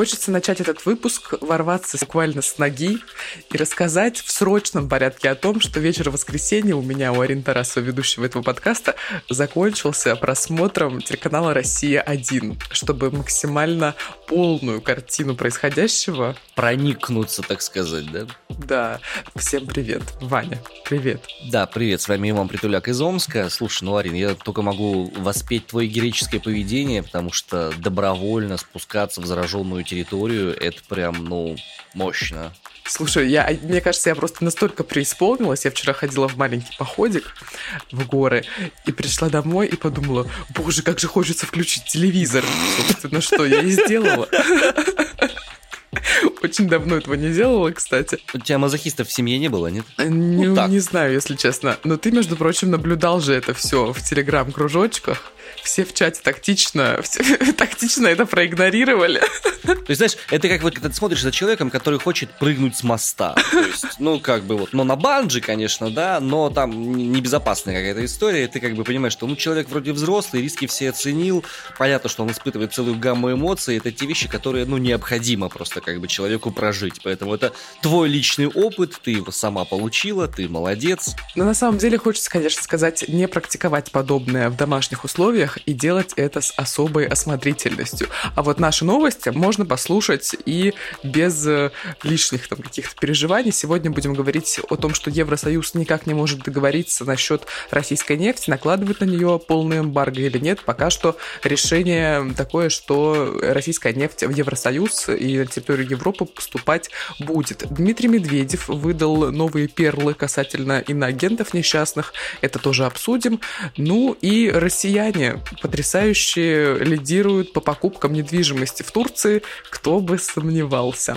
Хочется начать этот выпуск, ворваться буквально с ноги и рассказать в срочном порядке о том, что вечер воскресенья у меня, у Арины Тарасова, ведущего этого подкаста, закончился просмотром телеканала «Россия-1», чтобы максимально полную картину происходящего... Проникнуться, так сказать, да? Да. Всем привет. Ваня, привет. Да, привет. С вами Иван Притуляк из Омска. Слушай, ну, Арин, я только могу воспеть твое героическое поведение, потому что добровольно спускаться в зараженную территорию, это прям, ну, мощно. Слушай, я, мне кажется, я просто настолько преисполнилась. Я вчера ходила в маленький походик в горы и пришла домой и подумала, боже, как же хочется включить телевизор. Собственно, что я и сделала. Очень давно этого не делала, кстати. У тебя мазохистов в семье не было, нет? Не, ну, не знаю, если честно. Но ты, между прочим, наблюдал же это все в телеграм-кружочках все в чате тактично, все, тактично это проигнорировали. То есть, знаешь, это как вот, когда ты смотришь за человеком, который хочет прыгнуть с моста. То есть, ну, как бы вот, ну, на банджи, конечно, да, но там небезопасная какая-то история, ты как бы понимаешь, что, ну, человек вроде взрослый, риски все оценил, понятно, что он испытывает целую гамму эмоций, это те вещи, которые, ну, необходимо просто как бы человеку прожить, поэтому это твой личный опыт, ты его сама получила, ты молодец. Но на самом деле хочется, конечно, сказать, не практиковать подобное в домашних условиях, условиях и делать это с особой осмотрительностью. А вот наши новости можно послушать и без э, лишних там каких-то переживаний. Сегодня будем говорить о том, что Евросоюз никак не может договориться насчет российской нефти, накладывать на нее полный эмбарго или нет. Пока что решение такое, что российская нефть в Евросоюз и на территорию Европы поступать будет. Дмитрий Медведев выдал новые перлы касательно иноагентов несчастных. Это тоже обсудим. Ну и россияне потрясающе лидируют по покупкам недвижимости в Турции, кто бы сомневался.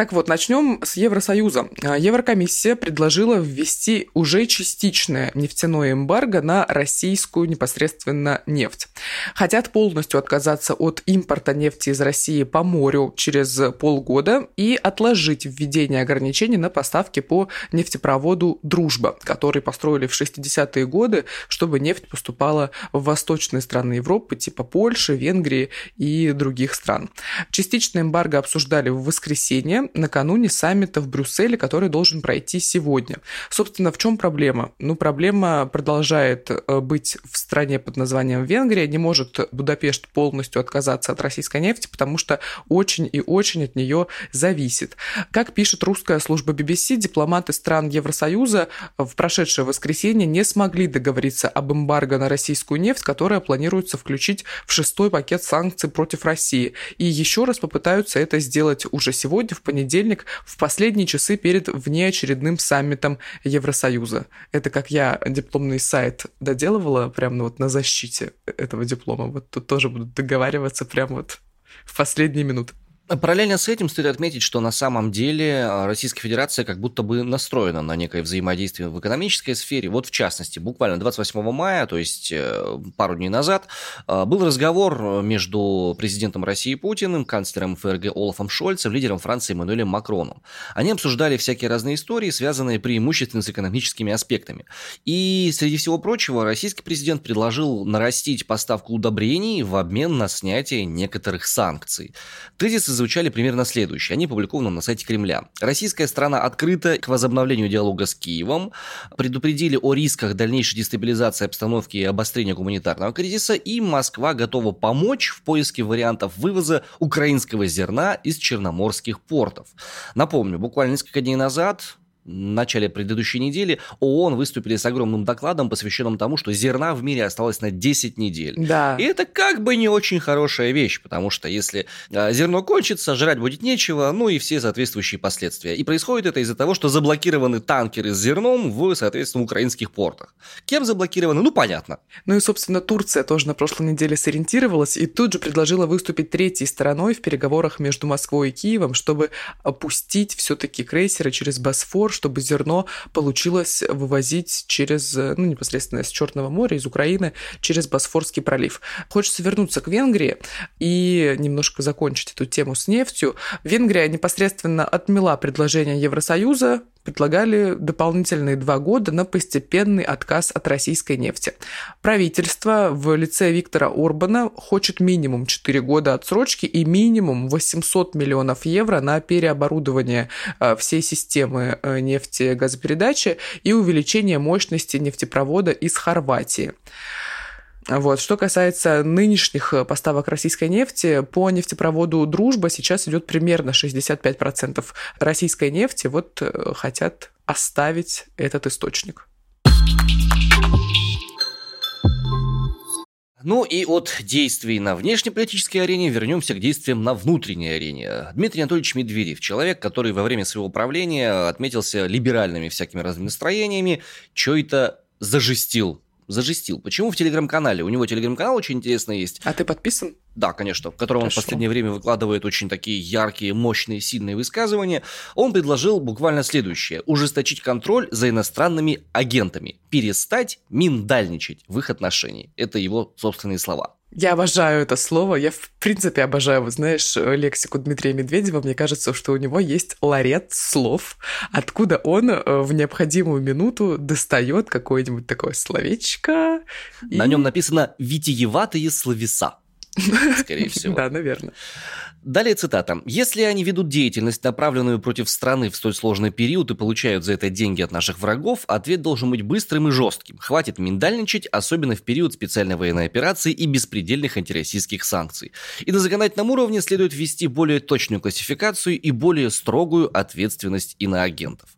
Так вот, начнем с Евросоюза. А, Еврокомиссия предложила ввести уже частичное нефтяное эмбарго на российскую непосредственно нефть. Хотят полностью отказаться от импорта нефти из России по морю через полгода и отложить введение ограничений на поставки по нефтепроводу «Дружба», который построили в 60-е годы, чтобы нефть поступала в восточные страны Европы, типа Польши, Венгрии и других стран. Частичное эмбарго обсуждали в воскресенье накануне саммита в Брюсселе, который должен пройти сегодня. Собственно, в чем проблема? Ну, проблема продолжает э, быть в стране под названием Венгрия. Не может Будапешт полностью отказаться от российской нефти, потому что очень и очень от нее зависит. Как пишет русская служба BBC, дипломаты стран Евросоюза в прошедшее воскресенье не смогли договориться об эмбарго на российскую нефть, которая планируется включить в шестой пакет санкций против России. И еще раз попытаются это сделать уже сегодня, в понедельник понедельник, в последние часы перед внеочередным саммитом Евросоюза. Это как я дипломный сайт доделывала прямо вот на защите этого диплома. Вот тут тоже будут договариваться прямо вот в последние минуты. Параллельно с этим стоит отметить, что на самом деле а, Российская Федерация как будто бы настроена на некое взаимодействие в экономической сфере. Вот в частности, буквально 28 мая, то есть э, пару дней назад, а, был разговор между президентом России Путиным, канцлером ФРГ Олафом Шольцем, лидером Франции Эммануэлем Макроном. Они обсуждали всякие разные истории, связанные преимущественно с экономическими аспектами. И, среди всего прочего, российский президент предложил нарастить поставку удобрений в обмен на снятие некоторых санкций. Тезисы звучали примерно следующие. Они опубликованы на сайте Кремля. Российская страна открыта к возобновлению диалога с Киевом, предупредили о рисках дальнейшей дестабилизации обстановки и обострения гуманитарного кризиса, и Москва готова помочь в поиске вариантов вывоза украинского зерна из черноморских портов. Напомню, буквально несколько дней назад начале предыдущей недели ООН выступили с огромным докладом, посвященным тому, что зерна в мире осталось на 10 недель. Да. И это как бы не очень хорошая вещь, потому что если э, зерно кончится, жрать будет нечего, ну и все соответствующие последствия. И происходит это из-за того, что заблокированы танкеры с зерном в, соответственно, украинских портах. Кем заблокированы? Ну, понятно. Ну и, собственно, Турция тоже на прошлой неделе сориентировалась и тут же предложила выступить третьей стороной в переговорах между Москвой и Киевом, чтобы опустить все-таки крейсеры через Босфор, чтобы зерно получилось вывозить через, ну, непосредственно из Черного моря, из Украины, через Босфорский пролив. Хочется вернуться к Венгрии и немножко закончить эту тему с нефтью. Венгрия непосредственно отмела предложение Евросоюза предлагали дополнительные два года на постепенный отказ от российской нефти. Правительство в лице Виктора Орбана хочет минимум 4 года отсрочки и минимум 800 миллионов евро на переоборудование э, всей системы э, нефтегазопередачи и увеличение мощности нефтепровода из Хорватии. Вот. Что касается нынешних э, поставок российской нефти, по нефтепроводу «Дружба» сейчас идет примерно 65% российской нефти. Вот э, хотят оставить этот источник. Ну и от действий на внешнеполитической арене вернемся к действиям на внутренней арене. Дмитрий Анатольевич Медведев, человек, который во время своего правления отметился либеральными всякими разными настроениями, что это зажестил зажестил. Почему в телеграм-канале? У него телеграм-канал очень интересный есть. А ты подписан? Да, конечно, в котором Хорошо. он в последнее время выкладывает очень такие яркие, мощные, сильные высказывания. Он предложил буквально следующее. Ужесточить контроль за иностранными агентами. Перестать миндальничать в их отношении. Это его собственные слова. Я обожаю это слово. Я, в принципе, обожаю, вот знаешь, лексику Дмитрия Медведева. Мне кажется, что у него есть ларет слов, откуда он э, в необходимую минуту достает какое-нибудь такое словечко. На и... нем написано «витиеватые словеса». Скорее всего. Да, наверное. Далее цитата. «Если они ведут деятельность, направленную против страны в столь сложный период и получают за это деньги от наших врагов, ответ должен быть быстрым и жестким. Хватит миндальничать, особенно в период специальной военной операции и беспредельных антироссийских санкций. И на законодательном уровне следует ввести более точную классификацию и более строгую ответственность иноагентов».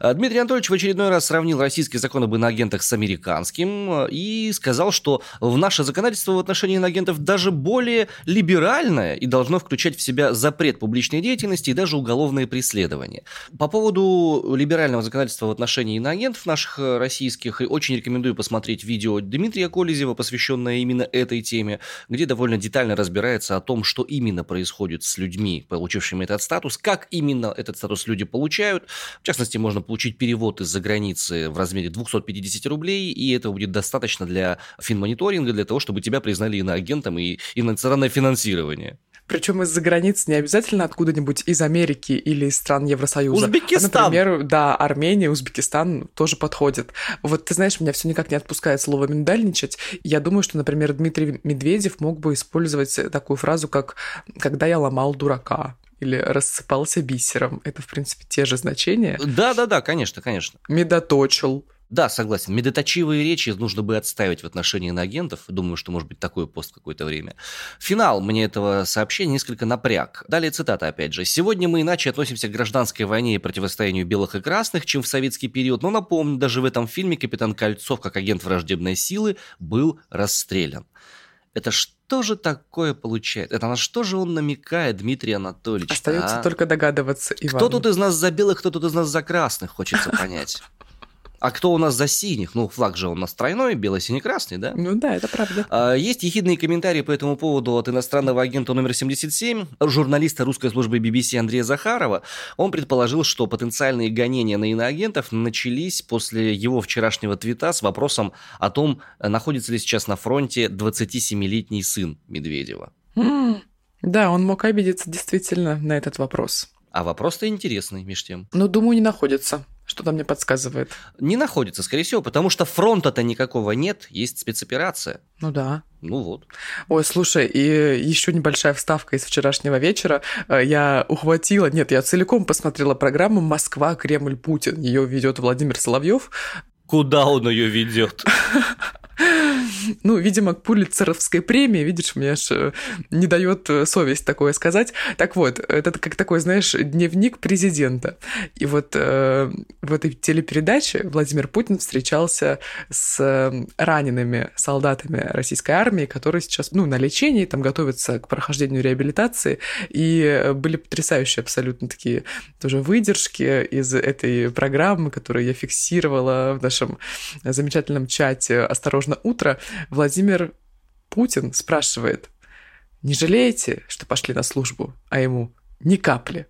А Дмитрий Анатольевич в очередной раз сравнил российский закон об иноагентах с американским э, и сказал, что в наше законодательство в отношении иноагентов даже более либеральное и должно включать в себя запрет публичной деятельности и даже уголовные преследования. По поводу либерального законодательства в отношении иноагентов наших э, российских, очень рекомендую посмотреть видео Дмитрия Колезева, посвященное именно этой теме, где довольно детально разбирается о том, что именно происходит с людьми, получившими этот статус, как именно этот статус люди получают. В частности, можно получить перевод из-за границы в размере 250 рублей, и этого будет достаточно для финмониторинга, для того, чтобы тебя признали иноагентом и иностранное финансирование. Причем из-за границы не обязательно откуда-нибудь из Америки или из стран Евросоюза. Узбекистан. А, например, да, Армения, Узбекистан тоже подходит. Вот ты знаешь, меня все никак не отпускает слово «миндальничать». Я думаю, что, например, Дмитрий Медведев мог бы использовать такую фразу, как «когда я ломал дурака» или рассыпался бисером. Это, в принципе, те же значения. Да-да-да, конечно, конечно. Медоточил. Да, согласен. Медоточивые речи нужно бы отставить в отношении иноагентов. Думаю, что может быть такой пост какое-то время. Финал мне этого сообщения несколько напряг. Далее цитата опять же. «Сегодня мы иначе относимся к гражданской войне и противостоянию белых и красных, чем в советский период. Но напомню, даже в этом фильме капитан Кольцов, как агент враждебной силы, был расстрелян». Это что же такое получается? Это на что же он намекает, Дмитрий Анатольевич? Остается а? только догадываться, Иван. Кто тут из нас за белых, кто тут из нас за красных, хочется понять. А кто у нас за синих? Ну, флаг же у нас тройной, бело-синий-красный, да? Ну да, это правда. А, есть ехидные комментарии по этому поводу от иностранного агента номер 77, журналиста русской службы BBC Андрея Захарова. Он предположил, что потенциальные гонения на иноагентов начались после его вчерашнего твита с вопросом о том, находится ли сейчас на фронте 27-летний сын Медведева. Да, он мог обидеться действительно на этот вопрос. А вопрос-то интересный, меж тем. Ну, думаю, не находится. Что-то мне подсказывает. Не находится, скорее всего, потому что фронта-то никакого нет, есть спецоперация. Ну да. Ну вот. Ой, слушай, и еще небольшая вставка из вчерашнего вечера. Э, я ухватила, нет, я целиком посмотрела программу «Москва, Кремль, Путин». Ее ведет Владимир Соловьев. Куда он ее ведет? Ну, видимо, к пулицеровской премии, видишь, мне аж э, не дает э, совесть такое сказать. Так вот, это как такой, знаешь, дневник президента. И вот э, в этой телепередаче Владимир Путин встречался с э, ранеными солдатами российской армии, которые сейчас, ну, на лечении, там готовятся к прохождению реабилитации, и были потрясающие абсолютно такие тоже выдержки из этой программы, которую я фиксировала в нашем замечательном чате «Осторожно, утро», Владимир Путин спрашивает, не жалеете, что пошли на службу? А ему ни капли.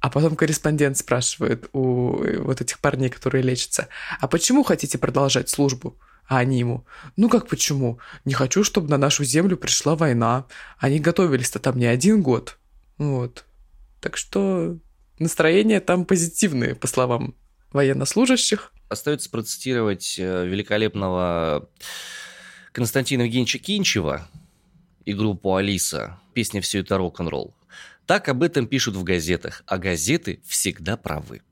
А потом корреспондент спрашивает у вот этих парней, которые лечатся, а почему хотите продолжать службу? А они ему, ну как почему? Не хочу, чтобы на нашу землю пришла война. Они готовились-то там не один год. Вот. Так что настроения там позитивные, по словам военнослужащих. Остается процитировать э, великолепного Константина Евгеньевича Кинчева и группу «Алиса». Песня «Все это рок-н-ролл». Так об этом пишут в газетах, а газеты всегда правы.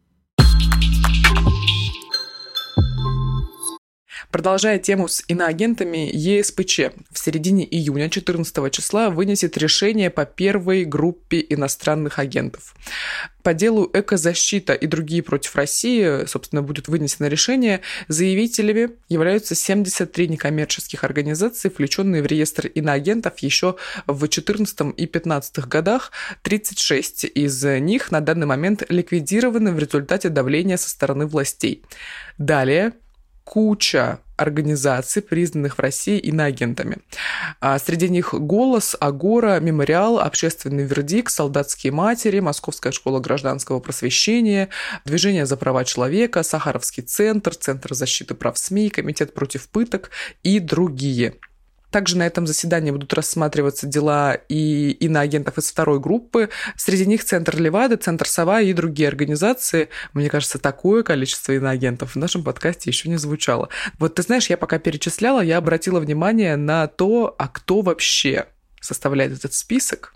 Продолжая тему с иноагентами, ЕСПЧ в середине июня 14 числа вынесет решение по первой группе иностранных агентов. По делу «Экозащита» и другие против России, собственно, будет вынесено решение. Заявителями являются 73 некоммерческих организации, включенные в реестр иноагентов еще в 2014 и 2015 годах. 36 из них на данный момент ликвидированы в результате давления со стороны властей. Далее куча организаций, признанных в России иноагентами. А среди них «Голос», «Агора», «Мемориал», «Общественный вердикт», «Солдатские матери», Московская школа гражданского просвещения, Движение за права человека, Сахаровский центр, Центр защиты прав СМИ, Комитет против пыток и другие – также на этом заседании будут рассматриваться дела и иноагентов из второй группы. Среди них Центр Левада, Центр Сова и другие организации. Мне кажется, такое количество иноагентов в нашем подкасте еще не звучало. Вот ты знаешь, я пока перечисляла, я обратила внимание на то, а кто вообще составляет этот список.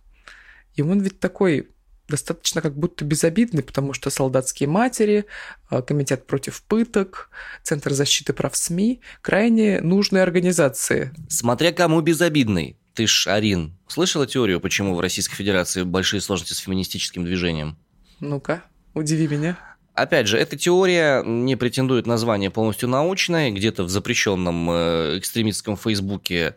И он ведь такой достаточно как будто безобидный, потому что солдатские матери, э, Комитет против пыток, Центр защиты прав СМИ – крайне нужные организации. Смотря кому безобидный. Ты ж, Арин, слышала теорию, почему в Российской Федерации большие сложности с феминистическим движением? Ну-ка, удиви меня. Опять же, эта теория не претендует на звание полностью научное, где-то в запрещенном э, экстремистском Фейсбуке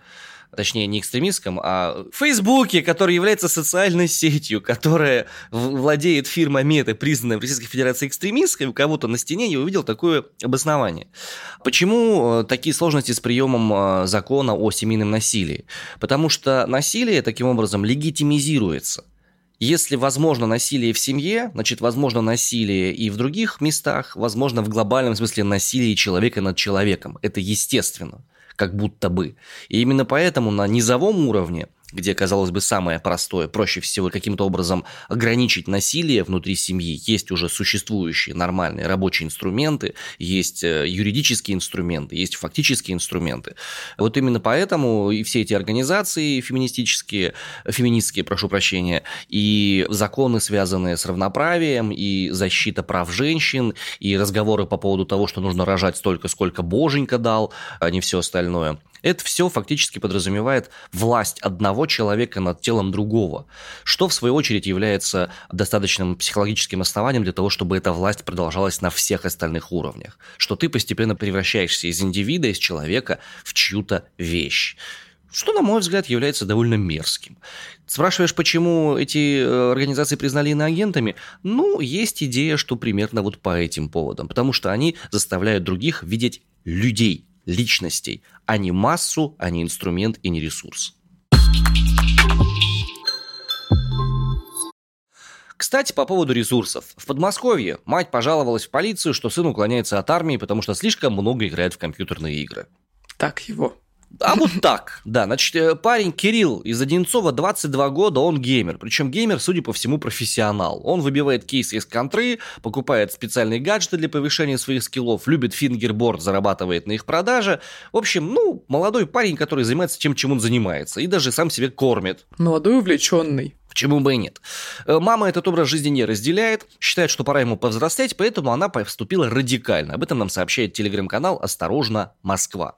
точнее не экстремистском, а в Фейсбуке, который является социальной сетью, которая владеет фирма Мета, признанная в Российской Федерации экстремистской, у кого-то на стене я увидел такое обоснование. Почему э, такие сложности с приемом э, закона о семейном насилии? Потому что насилие таким образом легитимизируется. Если возможно насилие в семье, значит, возможно насилие и в других местах, возможно в глобальном смысле насилие человека над человеком. Это естественно как будто бы. И именно поэтому на низовом уровне где, казалось бы, самое простое, проще всего каким-то образом ограничить насилие внутри семьи. Есть уже существующие нормальные рабочие инструменты, есть э, юридические инструменты, есть фактические инструменты. Вот именно поэтому и все эти организации феминистические, феминистские, прошу прощения, и законы, связанные с равноправием, и защита прав женщин, и разговоры по поводу того, что нужно рожать столько, сколько боженька дал, а не все остальное – это все фактически подразумевает власть одного человека над телом другого, что в свою очередь является достаточным психологическим основанием для того, чтобы эта власть продолжалась на всех остальных уровнях, что ты постепенно превращаешься из индивида, из человека в чью-то вещь. Что, на мой взгляд, является довольно мерзким. Спрашиваешь, почему эти э, организации признали иноагентами? Ну, есть идея, что примерно вот по этим поводам. Потому что они заставляют других видеть людей, личностей, а не массу, а не инструмент и не ресурс. Кстати, по поводу ресурсов. В Подмосковье мать пожаловалась в полицию, что сын уклоняется от армии, потому что слишком много играет в компьютерные игры. Так его. А вот так, да. Значит, э, парень Кирилл из Одинцова, 22 года, он геймер. Причем геймер, судя по всему, профессионал. Он выбивает кейсы из контры, покупает специальные гаджеты для повышения своих скиллов, любит фингерборд, зарабатывает на их продаже. В общем, ну, молодой парень, который занимается тем, чем он занимается. И даже сам себе кормит. Молодой увлеченный. Почему бы и нет? Э, мама этот образ жизни не разделяет, считает, что пора ему повзрослеть, поэтому она поступила радикально. Об этом нам сообщает телеграм-канал «Осторожно, Москва».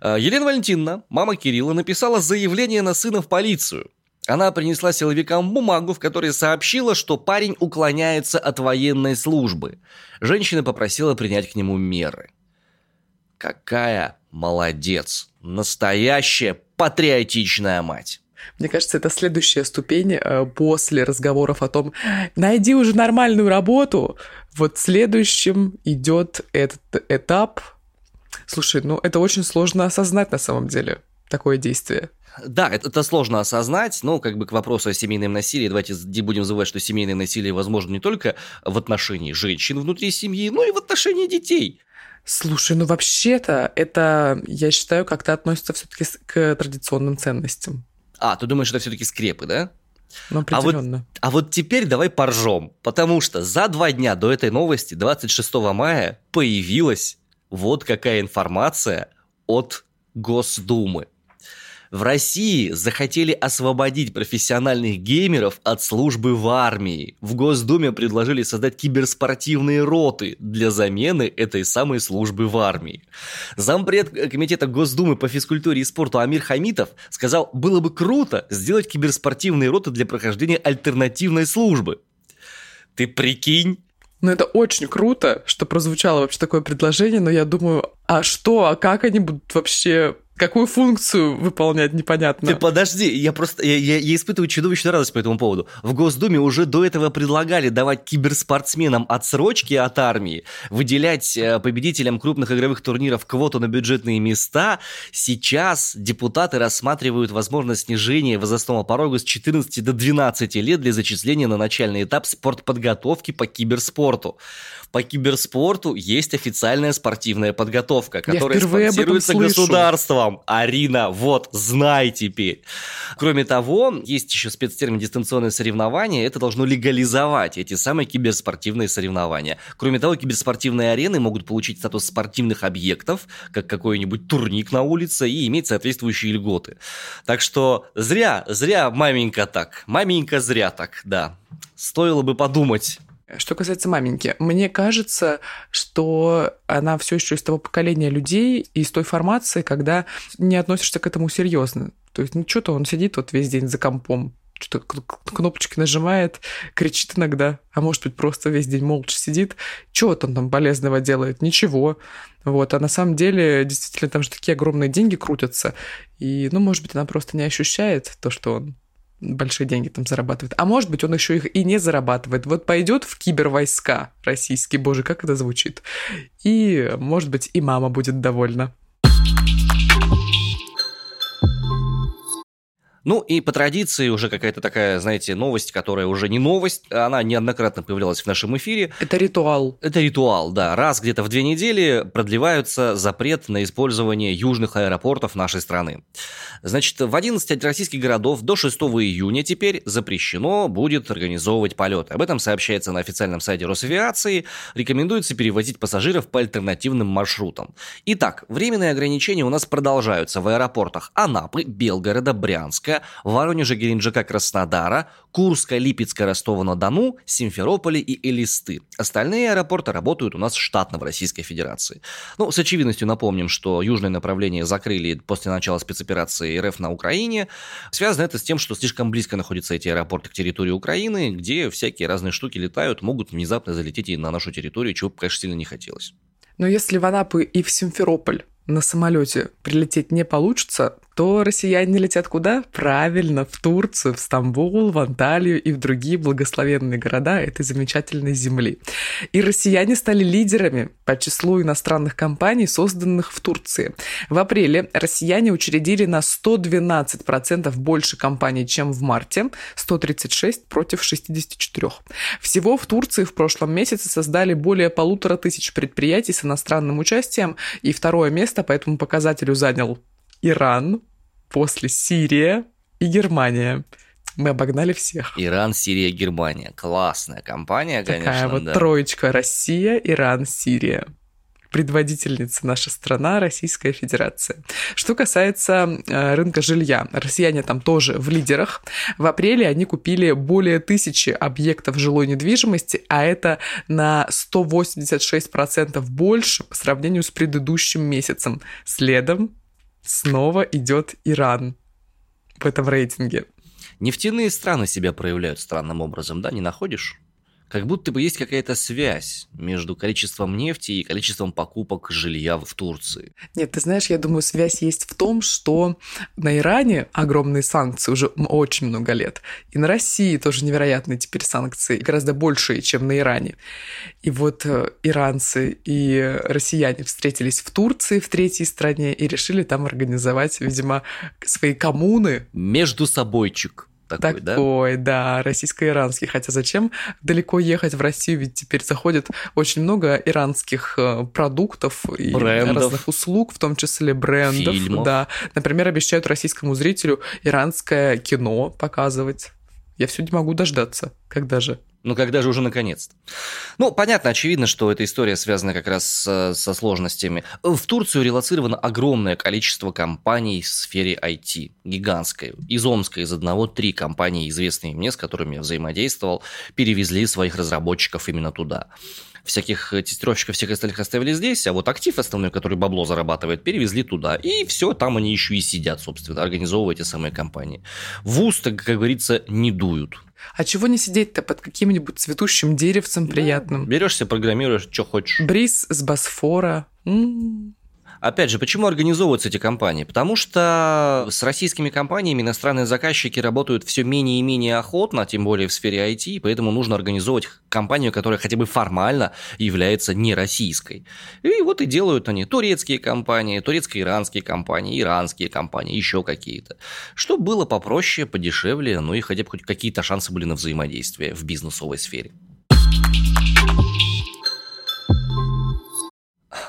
Э, Елена Валентиновна, мама Кирилла, написала заявление на сына в полицию. Она принесла силовикам бумагу, в которой сообщила, что парень уклоняется от военной службы. Женщина попросила принять к нему меры. Какая молодец! Настоящая патриотичная мать! Мне кажется, это следующая ступень э, после разговоров о том, найди уже нормальную работу. Вот следующим идет этот этап. Слушай, ну это очень сложно осознать на самом деле, такое действие. Да, это, это сложно осознать, но как бы к вопросу о семейном насилии, давайте будем забывать, что семейное насилие возможно не только в отношении женщин внутри семьи, но и в отношении детей. Слушай, ну вообще-то это, я считаю, как-то относится все-таки к традиционным ценностям. А, ты думаешь, это все-таки скрепы, да? Ну, А вот, а вот теперь давай поржем, потому что за два дня до этой новости, 26 мая, появилась вот какая информация от Госдумы. В России захотели освободить профессиональных геймеров от службы в армии. В Госдуме предложили создать киберспортивные роты для замены этой самой службы в армии. Зампред комитета Госдумы по физкультуре и спорту Амир Хамитов сказал, было бы круто сделать киберспортивные роты для прохождения альтернативной службы. Ты прикинь, Ну, это очень круто, что прозвучало вообще такое предложение, но я думаю, а что, а как они будут вообще... Какую функцию выполнять, непонятно. Ты подожди, я просто я, я- я испытываю чудовищную радость по этому поводу. В Госдуме уже до этого предлагали давать киберспортсменам отсрочки от армии, выделять э, победителям крупных игровых турниров квоту на бюджетные места. Сейчас депутаты рассматривают возможность снижения возрастного порога с 14 до 12 лет для зачисления на начальный этап спортподготовки по киберспорту. По киберспорту есть официальная спортивная подготовка, которая спонсируется слышу. Государством. Арина, вот, знай теперь. Кроме того, есть еще спецтермин дистанционное соревнование. Это должно легализовать эти самые киберспортивные соревнования. Кроме того, киберспортивные арены могут получить статус спортивных объектов, как какой-нибудь турник на улице, и иметь соответствующие льготы. Так что зря, зря маменька так. Маменька зря так, да. Стоило бы подумать. Что касается маменьки, мне кажется, что она все еще из того поколения людей из той формации, когда не относишься к этому серьезно. То есть, ну, что-то он сидит вот весь день за компом, что-то кнопочки нажимает, кричит иногда, а может быть, просто весь день молча сидит. Чего он там полезного делает? Ничего. Вот, а на самом деле, действительно, там же такие огромные деньги крутятся. И, ну, может быть, она просто не ощущает то, что он большие деньги там зарабатывает. А может быть, он еще их и не зарабатывает. Вот пойдет в кибервойска российские, боже, как это звучит. И, может быть, и мама будет довольна. Ну и по традиции уже какая-то такая, знаете, новость, которая уже не новость, она неоднократно появлялась в нашем эфире. Это ритуал. Это ритуал, да. Раз где-то в две недели продлеваются запрет на использование южных аэропортов нашей страны. Значит, в 11 российских городов до 6 июня теперь запрещено будет организовывать полеты. Об этом сообщается на официальном сайте Росавиации. Рекомендуется перевозить пассажиров по альтернативным маршрутам. Итак, временные ограничения у нас продолжаются в аэропортах Анапы, Белгорода, Брянска, Воронежа, Геленджика, Краснодара, Курска, Липецка, Ростова-на-Дону, Симферополя и Элисты. Остальные аэропорты работают у нас штатно в Российской Федерации. Ну, с очевидностью напомним, что южное направление закрыли после начала спецоперации РФ на Украине. Связано это с тем, что слишком близко находятся эти аэропорты к территории Украины, где всякие разные штуки летают, могут внезапно залететь и на нашу территорию, чего бы, конечно, сильно не хотелось. Но если в Анапу и в Симферополь на самолете прилететь не получится, то россияне летят куда? Правильно, в Турцию, в Стамбул, в Анталию и в другие благословенные города этой замечательной земли. И россияне стали лидерами по числу иностранных компаний, созданных в Турции. В апреле россияне учредили на 112% больше компаний, чем в марте, 136 против 64. Всего в Турции в прошлом месяце создали более полутора тысяч предприятий с иностранным участием, и второе место по этому показателю занял Иран, после Сирия и Германия. Мы обогнали всех. Иран, Сирия, Германия. Классная компания, Такая конечно. вот да. троечка Россия, Иран, Сирия. Предводительница наша страна, Российская Федерация. Что касается э, рынка жилья, россияне там тоже в лидерах. В апреле они купили более тысячи объектов жилой недвижимости, а это на 186% больше по сравнению с предыдущим месяцем. Следом снова идет Иран в этом рейтинге. Нефтяные страны себя проявляют странным образом, да, не находишь? Как будто бы есть какая-то связь между количеством нефти и количеством покупок жилья в Турции. Нет, ты знаешь, я думаю, связь есть в том, что на Иране огромные санкции уже очень много лет. И на России тоже невероятные теперь санкции, гораздо большие, чем на Иране. И вот э, иранцы и россияне встретились в Турции, в третьей стране, и решили там организовать, видимо, свои коммуны. Между собойчик такой, да? Такой, да, российско-иранский. Хотя зачем далеко ехать в Россию? Ведь теперь заходит очень много иранских э, продуктов и Брендов. разных услуг, в том числе брендов. Фильмов. Да. Например, обещают российскому зрителю иранское кино показывать. Я все не могу дождаться. Когда же? Ну, когда же уже наконец-то? Ну, понятно, очевидно, что эта история связана как раз со, со сложностями. В Турцию релацировано огромное количество компаний в сфере IT. Гигантское. Из Омска из одного три компании, известные мне, с которыми я взаимодействовал, перевезли своих разработчиков именно туда всяких тестировщиков, всех остальных оставили здесь, а вот актив основной, который бабло зарабатывает, перевезли туда. И все, там они еще и сидят, собственно, организовывая эти самые компании. В ус-то, как говорится, не дуют. А чего не сидеть-то под каким-нибудь цветущим деревцем приятным? Да, берешься, программируешь, что хочешь. Бриз с Босфора. М-м. Опять же, почему организовываются эти компании? Потому что с российскими компаниями иностранные заказчики работают все менее и менее охотно, тем более в сфере IT, поэтому нужно организовывать компанию, которая хотя бы формально является не российской. И вот и делают они турецкие компании, турецко-иранские компании, иранские компании, еще какие-то. Что было попроще, подешевле, ну и хотя бы хоть какие-то шансы были на взаимодействие в бизнесовой сфере.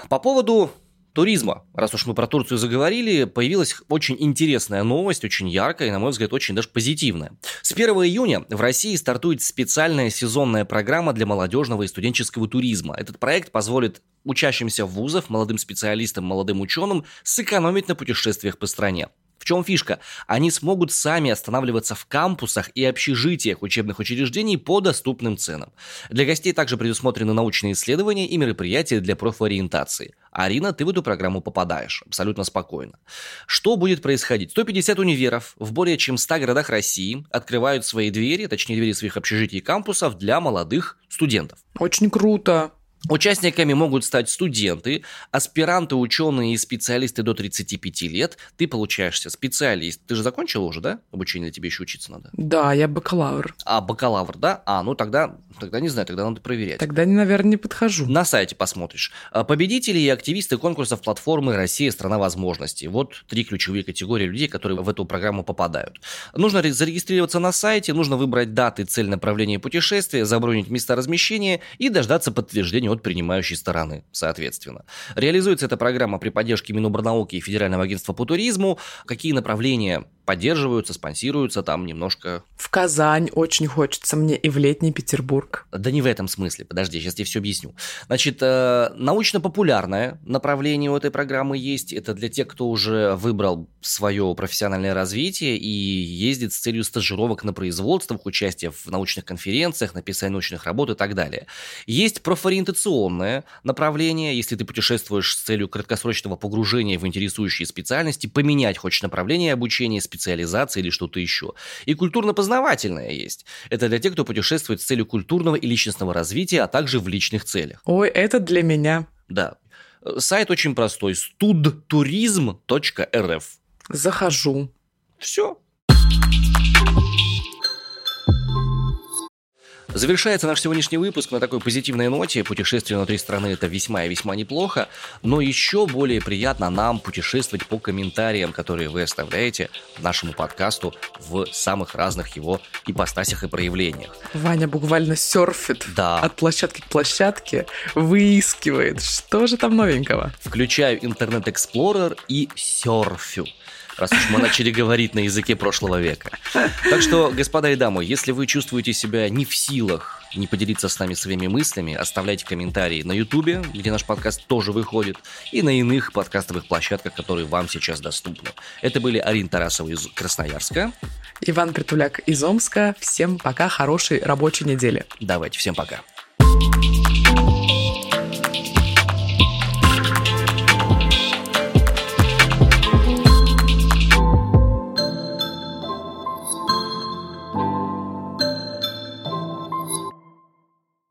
По поводу туризма. Раз уж мы про Турцию заговорили, появилась очень интересная новость, очень яркая и, на мой взгляд, очень даже позитивная. С 1 июня в России стартует специальная сезонная программа для молодежного и студенческого туризма. Этот проект позволит учащимся вузов, молодым специалистам, молодым ученым сэкономить на путешествиях по стране. В чем фишка? Они смогут сами останавливаться в кампусах и общежитиях учебных учреждений по доступным ценам. Для гостей также предусмотрены научные исследования и мероприятия для профориентации. Арина, ты в эту программу попадаешь абсолютно спокойно. Что будет происходить? 150 универов в более чем 100 городах России открывают свои двери, точнее двери своих общежитий и кампусов для молодых студентов. Очень круто. Участниками могут стать студенты, аспиранты, ученые и специалисты до 35 лет. Ты получаешься специалист. Ты же закончила уже, да? Обучение тебе еще учиться надо. Да, я бакалавр. А, бакалавр, да? А, ну тогда, тогда не знаю, тогда надо проверять. Тогда, наверное, не подхожу. На сайте посмотришь. А, победители и активисты конкурсов платформы «Россия – страна возможностей». Вот три ключевые категории людей, которые в эту программу попадают. Нужно зарегистрироваться на сайте, нужно выбрать даты, цель направления путешествия, забронить места размещения и дождаться подтверждения от принимающей стороны, соответственно. Реализуется эта программа при поддержке Минобрнауки и Федерального агентства по туризму. Какие направления поддерживаются, спонсируются там немножко. В Казань очень хочется мне и в летний Петербург. Да не в этом смысле, подожди, сейчас тебе все объясню. Значит, э, научно-популярное направление у этой программы есть. Это для тех, кто уже выбрал свое профессиональное развитие и ездит с целью стажировок на производствах, участия в научных конференциях, написания научных работ и так далее. Есть профориентационное направление, если ты путешествуешь с целью краткосрочного погружения в интересующие специальности, поменять хочешь направление обучения, специализация или что-то еще. И культурно-познавательное есть. Это для тех, кто путешествует с целью культурного и личностного развития, а также в личных целях. Ой, это для меня. Да. Сайт очень простой. studturism.rf Захожу. Все. Завершается наш сегодняшний выпуск на такой позитивной ноте. Путешествие внутри страны это весьма и весьма неплохо, но еще более приятно нам путешествовать по комментариям, которые вы оставляете нашему подкасту в самых разных его ипостасях и проявлениях. Ваня буквально серфит да. от площадки к площадке, выискивает, что же там новенького. Включаю Internet Explorer и серфю раз уж мы начали говорить на языке прошлого века. Так что, господа и дамы, если вы чувствуете себя не в силах не поделиться с нами своими мыслями, оставляйте комментарии на Ютубе, где наш подкаст тоже выходит, и на иных подкастовых площадках, которые вам сейчас доступны. Это были Арин Тарасова из Красноярска. Иван Притуляк из Омска. Всем пока, хорошей рабочей недели. Давайте, всем пока. thank you